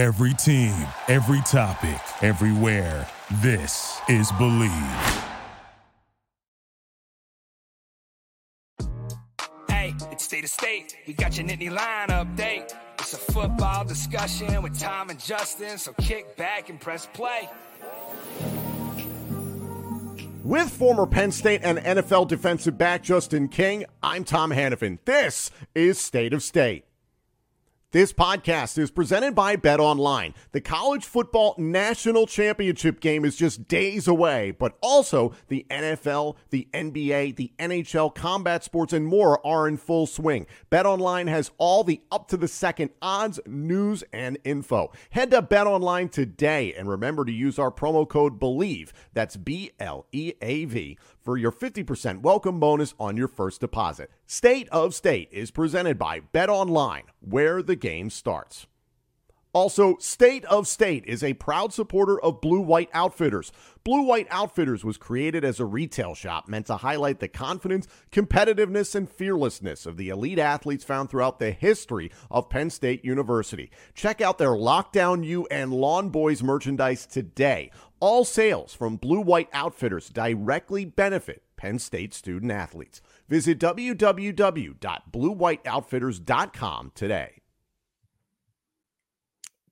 Every team, every topic, everywhere. This is Bleav. Hey, it's state of state. We got your Nittany Lion update. It's a football discussion with Tom and Justin, so kick back and press play. With former Penn State and NFL defensive back Justin King, I'm Tom Hannafin. This is State of State. This podcast is presented by Bet Online. The college football national championship game is just days away, but also the NFL, the NBA, the NHL, combat sports, and more are in full swing. Bet Online has all the up to the second odds, news, and info. Head to Bet Online today and remember to use our promo code BLEAV. That's B L E A V for your 50% welcome bonus on your first deposit. State of State is presented by Bet Online, where the game starts. Also, State of State is a proud supporter of Blue White Outfitters. Blue White Outfitters was created as a retail shop meant to highlight the confidence, competitiveness, and fearlessness of the elite athletes found throughout the history of Penn State University. Check out their Lockdown U and Lawn Boys merchandise today. All sales from Blue White Outfitters directly benefit Penn State student athletes. Visit www.bluewhiteoutfitters.com today.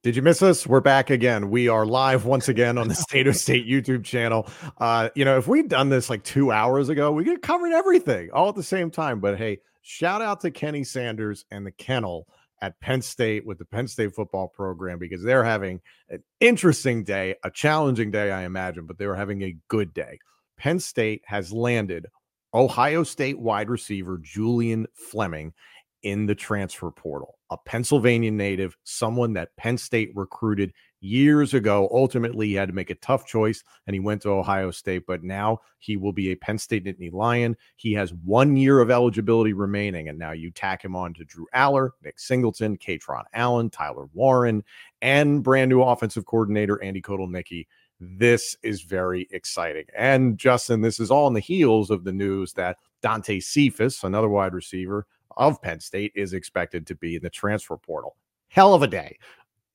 Did you miss us? We're back again. We are live once again on the State of State YouTube channel. Uh, you know, if we'd done this like two hours ago, we could have covered everything all at the same time. But hey, shout out to Kenny Sanders and the kennel at Penn State with the Penn State football program because they're having an interesting day, a challenging day, I imagine, but they were having a good day. Penn State has landed Ohio State wide receiver Julian Fleming in the transfer portal, a Pennsylvania native, someone that Penn State recruited years ago. Ultimately, he had to make a tough choice and he went to Ohio State, but now he will be a Penn State Nittany Lion. He has one year of eligibility remaining, and now you tack him on to Drew Allar, Nick Singleton, Kaytron Allen, Tyler Warren, and brand new offensive coordinator Andy Kotelnicki. This is very exciting. And Justin, this is all in the heels of the news that Dante Cephas, another wide receiver, of Penn State is expected to be in the transfer portal. Hell of a day.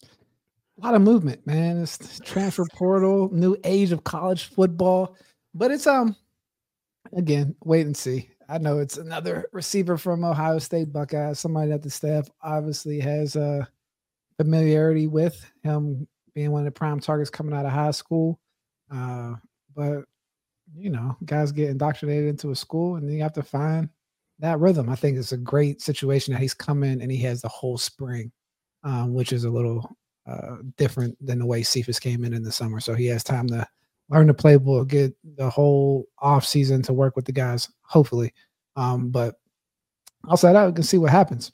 A lot of movement, man. It's transfer portal, new age of college football. But it's um again, wait and see. I know it's another receiver from Ohio State Buckeyes, somebody that the staff obviously has a uh, familiarity with him being one of the prime targets coming out of high school. Uh, but you know, guys get indoctrinated into a school and you have to find that rhythm. I think it's a great situation that he's coming and he has the whole spring, um, which is a little uh, different than the way Cephas came in in the summer. So he has time to learn the playbook, get the whole off season to work with the guys, hopefully. Um, but outside out, we can see what happens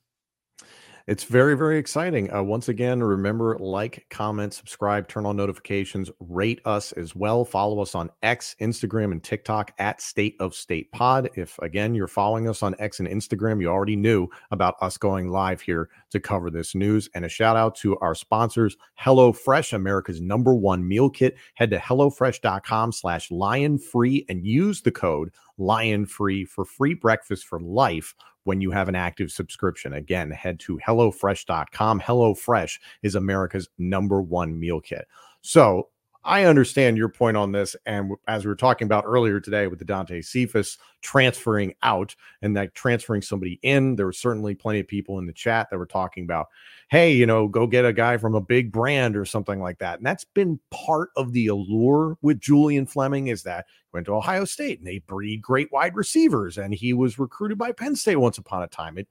it's very very exciting. Uh, once again remember like comment subscribe turn on notifications rate us as well. Follow us on x instagram and tiktok at state of state pod. If again you're following us on x and instagram you already knew about us going live here to cover this news and a shout out to our sponsors hello fresh america's number one meal kit head to hellofresh.com slash lion free and use the code lion free for free breakfast for life when you have an active subscription. Again, head to HelloFresh.com. HelloFresh is America's number one meal kit. So I understand your point on this. And as we were talking about earlier today with the Dante Cephas transferring out and that transferring somebody in, there were certainly plenty of people in the chat that were talking about, hey, you know, go get a guy from a big brand or something like that. And that's been part of the allure with Julian Fleming is that he went to Ohio State and they breed great wide receivers. And he was recruited by Penn State once upon a time. It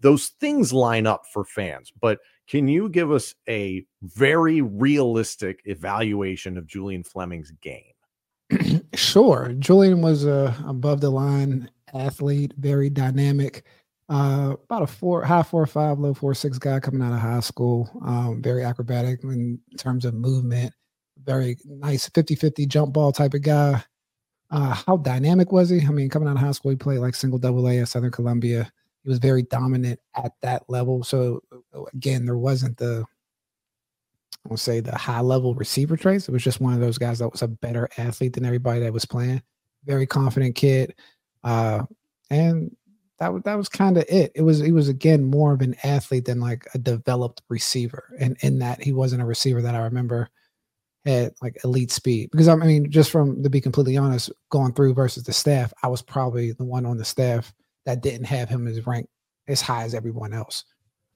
those things line up for fans, but can you give us a very realistic evaluation of Julian Fleming's game? sure. Julian was a above the line athlete, very dynamic. Uh, about a four, high four five, low four six guy coming out of high school. Um, very acrobatic in terms of movement. Very nice 50-50 jump ball type of guy. Uh, how dynamic was he? I mean, coming out of high school, he played like single double A at Southern Columbia. He was very dominant at that level. So uh, again, there wasn't the I will say the high level receiver traits. It was just one of those guys that was a better athlete than everybody that was playing. Very confident kid. Uh, and that was that was kind of it. It was he was again more of an athlete than like a developed receiver, and in that he wasn't a receiver that I remember had like elite speed. Because I mean, just from to be completely honest, going through versus the staff, I was probably the one on the staff that didn't have him as ranked as high as everyone else.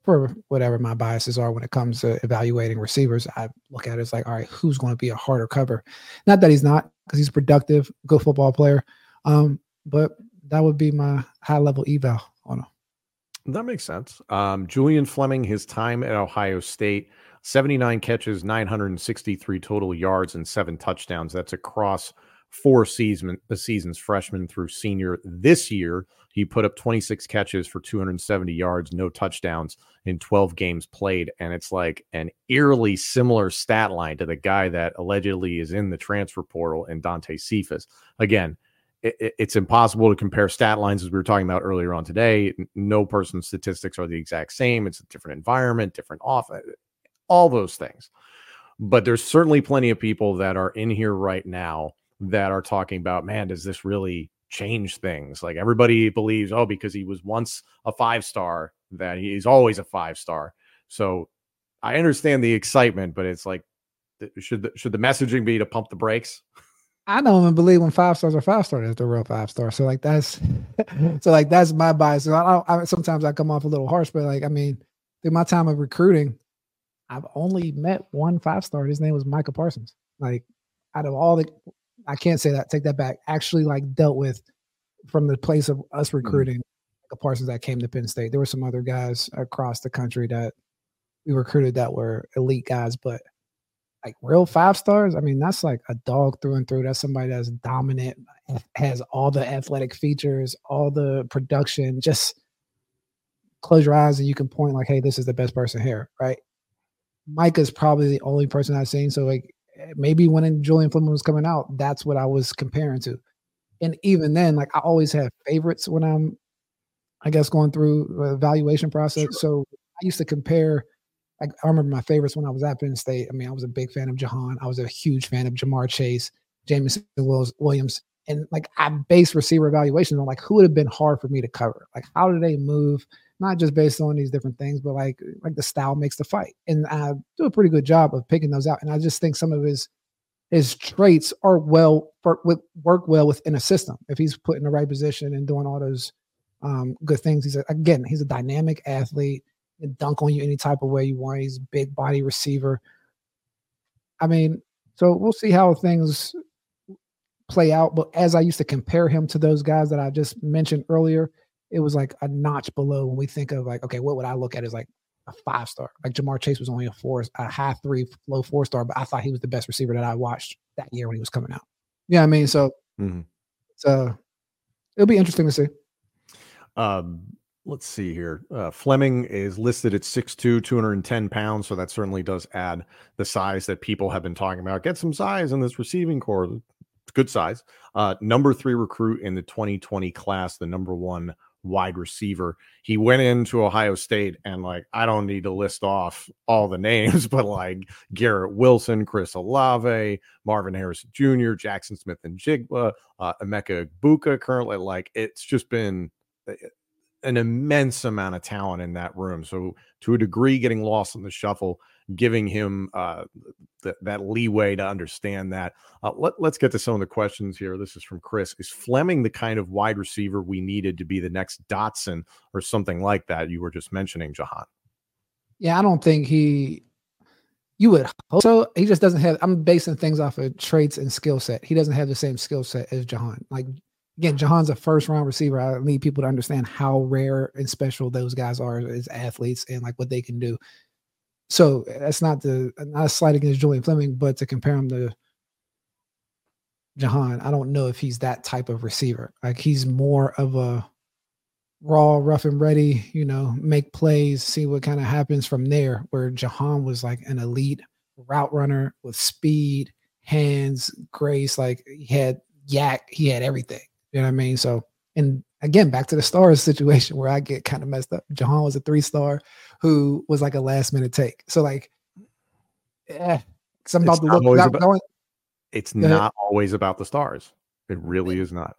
For whatever my biases are when it comes to evaluating receivers, I look at it as like, all right, who's going to be a harder cover? Not that he's not, because he's productive, good football player. Um, but that would be my high level eval on him. That makes sense. Um, Julian Fleming, his time at Ohio State, 79 catches, 963 total yards, and seven touchdowns. That's across four season, uh, seasons, freshman through senior. This year, he put up 26 catches for 270 yards, no touchdowns in 12 games played. And it's like an eerily similar stat line to the guy that allegedly is in the transfer portal in Dante Cephas. Again, it, it's impossible to compare stat lines as we were talking about earlier on today. No person's statistics are the exact same. It's a different environment, different off, all those things. But there's certainly plenty of people that are in here right now that are talking about, man, does this really change things? Like everybody believes, oh, because he was once a five star, that he's always a five star. So I understand the excitement, but it's like, should the, should the messaging be to pump the brakes? I don't even believe when five stars are five stars is the real five star. So like that's so like that's my bias. So I, I, sometimes I come off a little harsh, but like I mean, through my time of recruiting, I've only met one five star. His name was Micah Parsons. Like out of all the, I can't say that. Take that back. Actually, like dealt with from the place of us mm-hmm. recruiting mm-hmm. Parsons that came to Penn State. There were some other guys across the country that we recruited that were elite guys, but like real five stars, I mean, that's like a dog through and through. That's somebody that's dominant, has all the athletic features, all the production. Just close your eyes and you can point like, hey, this is the best person here, right? Micah's probably the only person I've seen. So like maybe when Julian Fleming was coming out, that's what I was comparing to. And even then, like I always have favorites when I'm, I guess, going through the evaluation process. Sure. So I used to compare like I remember my favorites when I was at Penn State. I mean, I was a big fan of Jahan. I was a huge fan of Ja'Marr Chase, Jameson Williams, and like I base receiver evaluations on like who would have been hard for me to cover. Like how do they move? Not just based on these different things, but like like the style makes the fight. And I do a pretty good job of picking those out. And I just think some of his his traits are well for, with work well within a system. If he's put in the right position and doing all those um, good things, he's a, again he's a dynamic athlete and dunk on you any type of way you want. He's big body receiver. I mean, so we'll see how things play out. But as I used to compare him to those guys that I just mentioned earlier, it was like a notch below when we think of like, okay, what would I look at as like a five star? Like Ja'Marr Chase was only a four, a high three, low four star, but I thought he was the best receiver that I watched that year when he was coming out. Yeah, I mean, so mm-hmm. so it'll be interesting to see. Um, let's see here. Uh, Fleming is listed at 6'2, 210 pounds. So that certainly does add the size that people have been talking about. Get some size in this receiving corps. Good size. Uh, number three recruit in the 2020 class, the number one wide receiver. He went into Ohio State and like I don't need to list off all the names, but like Garrett Wilson, Chris Olave, Marvin Harris Jr., Jackson Smith-Njigba, uh, Emeka Egbuka Currently, like it's just been eh, an immense amount of talent in that room. So to a degree, getting lost in the shuffle, giving him uh, th- that leeway to understand that. Uh, let, us get to some of the questions here. This is from Chris. Is Fleming the kind of wide receiver we needed to be the next Dotson or something like that? You were just mentioning Jahan. Yeah, I don't think he. You would hope so. He just doesn't have. I'm basing things off of traits and skill set. He doesn't have the same skill set as Jahan. Like again, Jahan's a first round receiver. I need people to understand how rare and special those guys are as athletes and like what they can do. So that's not the not a slight against Julian Fleming, but to compare him to Jahan, I don't know if he's that type of receiver. Like he's more of a raw, rough and ready, you know, make plays, see what kind of happens from there. Where Jahan was like an elite route runner with speed, hands, grace. Like he had YAC, he had everything. You know what I mean? So, and again, back to the stars situation where I get kind of messed up. Jahan was a three star who was like a last minute take. So, like, yeah, I'm about to look. About, going, it's not always about the stars. It really is not.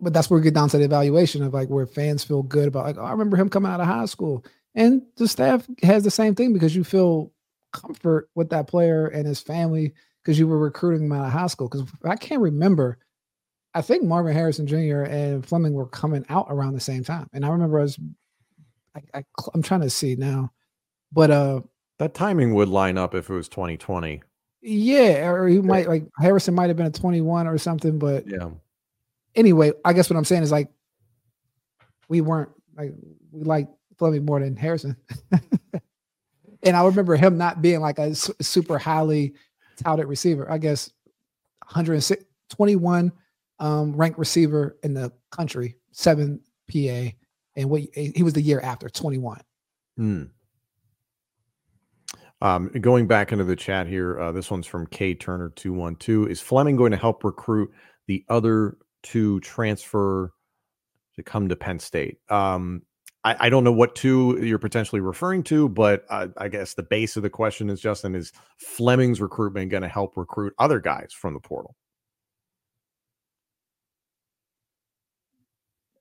but that's where we get down to the evaluation of like where fans feel good about like, oh, I remember him coming out of high school. And the staff has the same thing because you feel comfort with that player and his family because you were recruiting him out of high school. Because I can't remember, I think Marvin Harrison Jr. and Fleming were coming out around the same time. And I remember I was, I, I, I'm trying to see now, but uh, that timing would line up if it was 2020. Yeah, or he might like Harrison might have been a 21 or something, but yeah. Anyway, I guess what I'm saying is like we weren't like we like Fleming more than Harrison. and I remember him not being like a super highly touted receiver. I guess 121 um, ranked receiver in the country, seven PA, and what he was the year after 21. Hmm. Um, going back into the chat here, uh, this one's from K Turner two one two. Is Fleming going to help recruit the other two transfer to come to Penn State? Um, I, I, don't know what two you're potentially referring to, but I guess the base of the question is Justin: Is Fleming's recruitment going to help recruit other guys from the portal?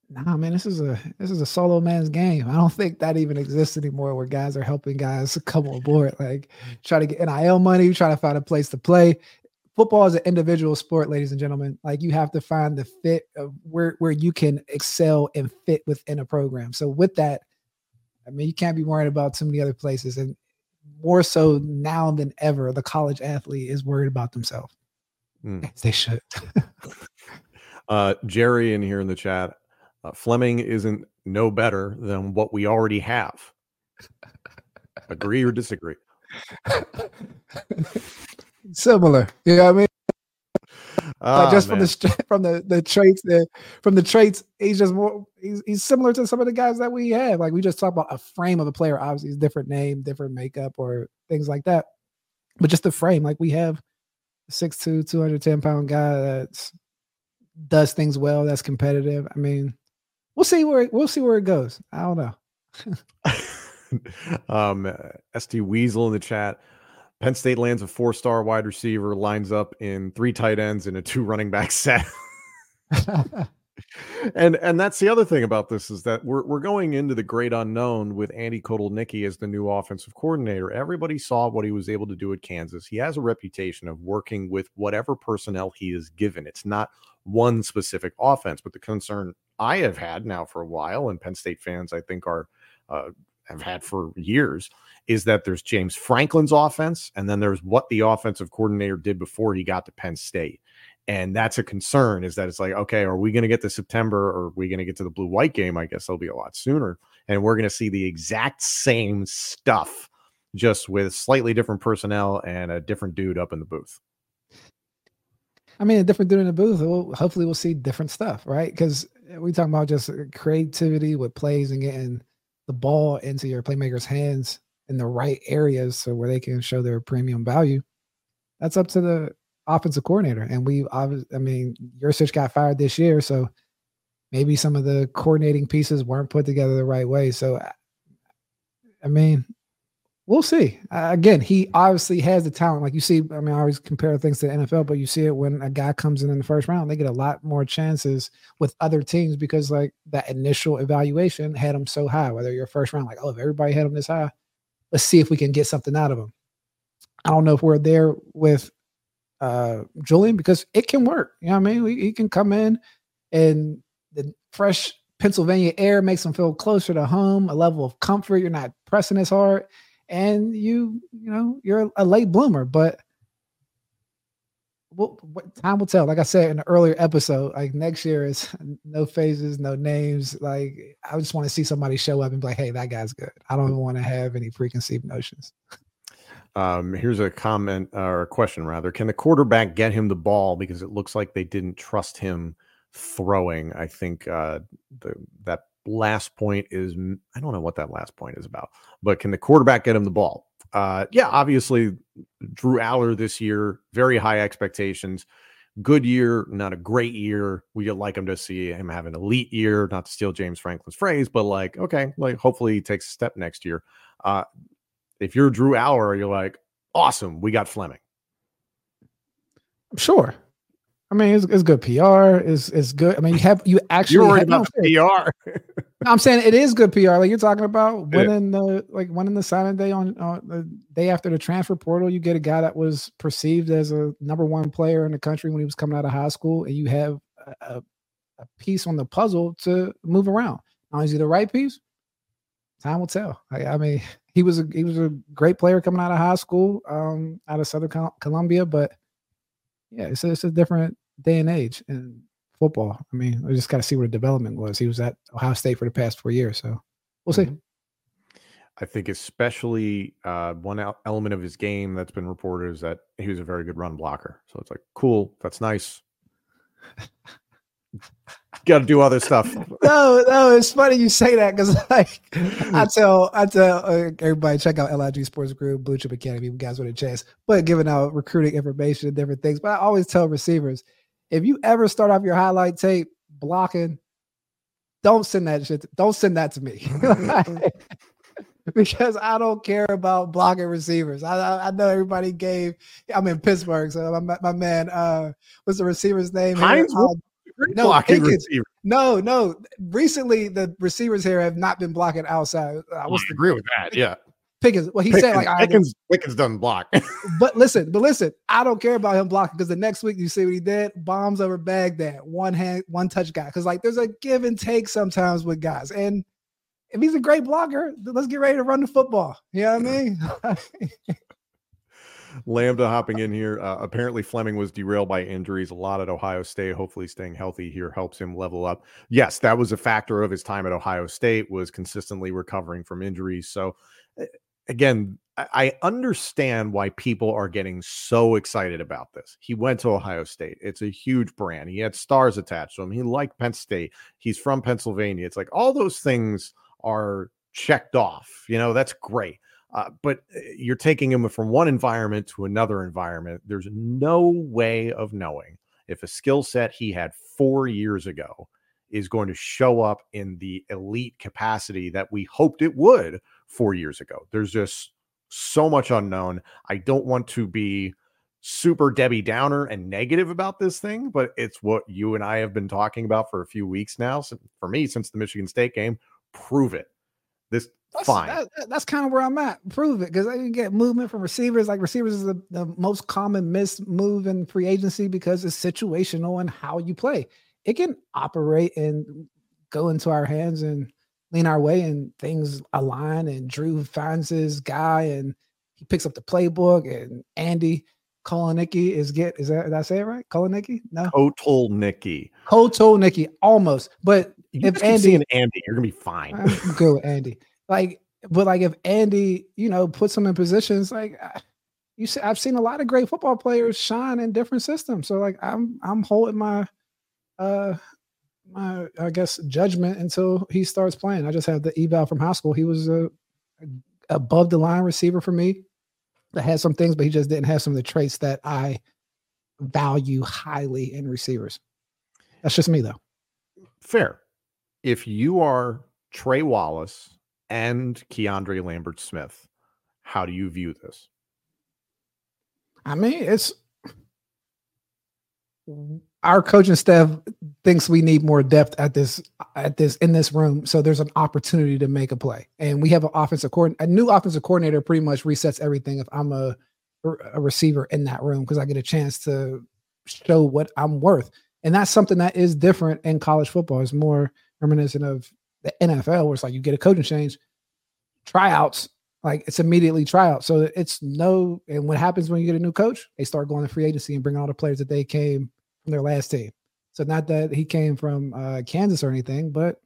Nah, man, this is a this is a solo man's game. I don't think that even exists anymore where guys are helping guys come on board. Like try to get NIL money, try to find a place to play. Football is an individual sport, ladies and gentlemen. Like you have to find the fit of where where you can excel and fit within a program. So with that, I mean, you can't be worried about too many other places. And more so now than ever, the college athlete is worried about themselves. Mm. They should. uh, Jerry in here in the chat uh, Fleming isn't no better than what we already have. Agree or disagree? Similar. You know what I mean? Oh, just man. from the from the the traits that from the traits, he's just more he's, he's similar to some of the guys that we have. Like we just talk about a frame of a player, obviously, it's different name, different makeup, or things like that. But just the frame, like we have 6'2, 210 pound guy that does things well, that's competitive. I mean, we'll see where we'll see where it goes. I don't know. um, St Weasel in the chat. Penn State lands a four-star wide receiver, lines up in three tight ends in a two running back set. and and that's the other thing about this is that we're we're going into the great unknown with Andy Kotelnicki as the new offensive coordinator. Everybody saw what he was able to do at Kansas. He has a reputation of working with whatever personnel he is given. It's not one specific offense, but the concern I have had now for a while, and Penn State fans I think are uh, have had for years, is that there's James Franklin's offense, and then there's what the offensive coordinator did before he got to Penn State. And that's a concern is that it's like, okay, are we going to get to September or are we going to get to the blue white game? I guess it'll be a lot sooner. And we're going to see the exact same stuff, just with slightly different personnel and a different dude up in the booth. I mean, a different dude in the booth. We'll, hopefully, we'll see different stuff, right? Because we talking about just uh, creativity with plays and getting the ball into your playmakers' hands in the right areas so where they can show their premium value. That's up to the offensive coordinator. And we, obviously, I mean, Yurcich got fired this year, so maybe some of the coordinating pieces weren't put together the right way. So, I mean, we'll see. Uh, again, he obviously has the talent. Like you see, I mean, I always compare things to the NFL, but you see it when a guy comes in in the first round, they get a lot more chances with other teams because like that initial evaluation had them so high. Whether you're first round, like oh, if everybody had them this high, let's see if we can get something out of them. I don't know if we're there with uh Julian because it can work. You know what I mean? We, he can come in and the fresh Pennsylvania air makes him feel closer to home, a level of comfort. You're not pressing as hard and you you know you're a late bloomer but what time will tell like i said in an earlier episode like next year is no phases no names like i just want to see somebody show up and be like hey that guy's good i don't want to have any preconceived notions um, here's a comment or a question rather can the quarterback get him the ball because it looks like they didn't trust him throwing i think uh, the, that last point is I don't know what that last point is about, but can the quarterback get him the ball? Uh, yeah, obviously, Drew Allar this year, very high expectations. Good year, not a great year. We like him to see him have an elite year, not to steal James Franklin's phrase, but like, okay, like hopefully he takes a step next year. Uh, if you're Drew Allar, you're like, awesome, we got Fleming. Sure. I mean, it's, it's good PR. It's it's good. I mean, you have you actually You're worried have, no, about PR. I'm saying it is good PR. Like you're talking about Yeah. winning the like winning the signing day on, on the day after the transfer portal. You get a guy that was perceived as a number one player in the country when he was coming out of high school, and you have a, a, a piece on the puzzle to move around. Now is he the right piece? Time will tell. I, I mean, he was a he was a great player coming out of high school, um, out of Southern Col- Columbia, but yeah, it's a, it's a different day and age in football. I mean, we just got to see where the development was. He was at Ohio State for the past four years, so we'll see. Mhm. I think especially uh, one el- element of his game that's been reported is that he was a very good run blocker. So it's like, cool, that's nice. Got to do other stuff. No, no, it's funny you say that because like I tell I tell uh, everybody check out LIG Sports Group, Blue Chip Academy, you guys with a chance, but giving out recruiting information and different things. But I always tell receivers, if you ever start off your highlight tape blocking, don't send that shit. Don't send that to me. because I don't care about blocking receivers. I, I I know everybody gave. I'm in Pittsburgh, so my, my man, uh, what's the receiver's name? Hines No, blocking receiver. no, no. Recently, the receivers here have not been blocking outside. Uh, I the agree with that. Yeah. Pickens? Well, he Pickens, said like, I, Pickens, Pickens doesn't block. but listen, but listen, I don't care about him blocking because the next week you see what he did: bombs over Baghdad, one hand, one touch guy. Because like, there's a give and take sometimes with guys, and if he's a great blocker, then let's get ready to run the football. You know what I mean? Lambda hopping in here. Uh, apparently, Fleming was derailed by injuries a lot at Ohio State. Hopefully, staying healthy here helps him level up. Yes, that was a factor of his time at Ohio State. Was consistently recovering from injuries. So, uh, again, I understand why people are getting so excited about this. He went to Ohio State. It's a huge brand. He had stars attached to him. He liked Penn State. He's from Pennsylvania. It's like all those things are checked off. You know, that's great. Uh, but uh, you're taking him from one environment to another environment. There's no way of knowing if a skill set he had four years ago is going to show up in the elite capacity that we hoped it would four years ago. There's just so much unknown. I don't want to be super Debbie Downer and negative about this thing, but it's what you and I have been talking about for a few weeks now. So for me, since the Michigan State game, prove it. This That's, fine. that- that- that's kind of where I'm at. Prove it because I can get movement from receivers. Like receivers is the, the most common missed move in free agency because it's situational and how you play. It can operate and go into our hands and lean our way, and things align. And Drew finds his guy, and he picks up the playbook. And Andy Kolonicki is get is that did I say it right? Kolonicki? No, Total Nicky. Koto Nicky almost, but You If Andy- and Andy, you're gonna be fine. I'm good with Andy. Like, but like if Andy, you know, puts him in positions like you see, I've seen a lot of great football players shine in different systems. So like I'm I'm holding my uh my I guess judgment until he starts playing. I just have the eval from high school. He was a, a above the line receiver for me that had some things, but he just didn't have some of the traits that I value highly in receivers. That's just me though. Fair. If you are Trey Wallace and Keandre Lambert Smith, how do you view this? I mean, it's our coaching staff thinks we need more depth at this at this in this room. So there's an opportunity to make a play, and we have an offensive coordinator. A new offensive coordinator pretty much resets everything. If I'm a a receiver in that room, because I get a chance to show what I'm worth, and that's something that is different in college football. It's more reminiscent of the NFL, where it's like you get a coaching change, tryouts, like it's immediately tryout. So it's no, and what happens when you get a new coach? They start going to free agency and bring all the players that they came from their last team. So not that he came from uh, Kansas or anything, but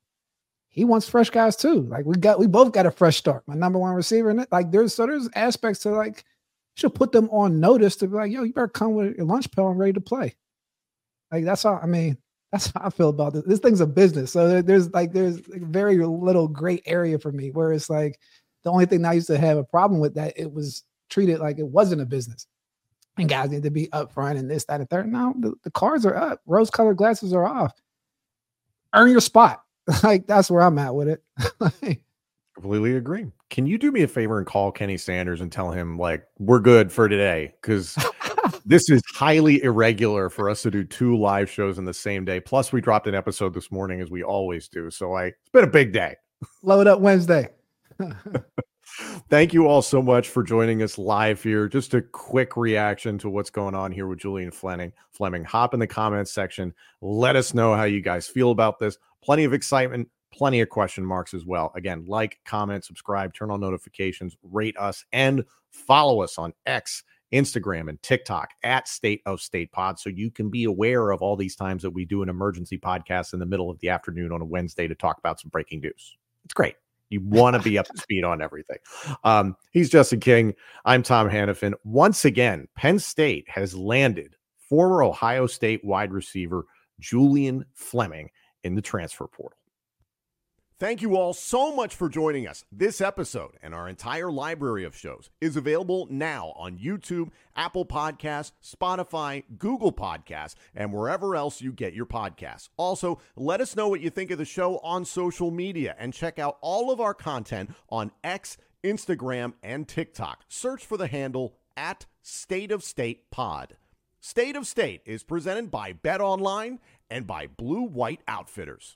he wants fresh guys too. Like we got, we both got a fresh start. My number one receiver, and like there's so there's aspects to like should put them on notice to be like, yo, you better come with your lunch pail and ready to play. Like that's all. I mean. That's how I feel about this. This thing's a business, so there- there's like there's like very little gray area for me. Where it's like the only thing I used to have a problem with that it was treated like it wasn't a business. And guys need to be upfront and this, that, and third. Now the, the cards are up. Rose colored glasses are off. Earn your spot. Like that's where I'm at with it. Like, Completely agree. Can you do me a favor and call Kenny Sanders and tell him like we're good for today? Because this is highly irregular for us to do two live shows in the same day. Plus, we dropped an episode this morning as we always do. So I it's been a big day. Load up Wednesday. Thank you all so much for joining us live here. Just a quick reaction to what's going on here with Julian Fleming. Fleming, hop in the comments section. Let us know how you guys feel about this. Plenty of excitement, plenty of question marks as well. Again, like, comment, subscribe, turn on notifications, rate us, and follow us on X, Instagram, and TikTok at State of State Pod so you can be aware of all these times that we do an emergency podcast in the middle of the afternoon on a Wednesday to talk about some breaking news. It's great. You want to be up to speed on everything. Um, he's Justin King. I'm Tom Hannafin. Once again, Penn State has landed former Ohio State wide receiver Julian Fleming in the transfer portal. Thank you all so much for joining us. This episode and our entire library of shows is available now on YouTube, Apple Podcasts, Spotify, Google Podcasts, and wherever else you get your podcasts. Also, let us know what you think of the show on social media and check out all of our content on X, Instagram, and TikTok. Search for the handle at State of State Pod. State of State is presented by Bet Online and by Blue White Outfitters.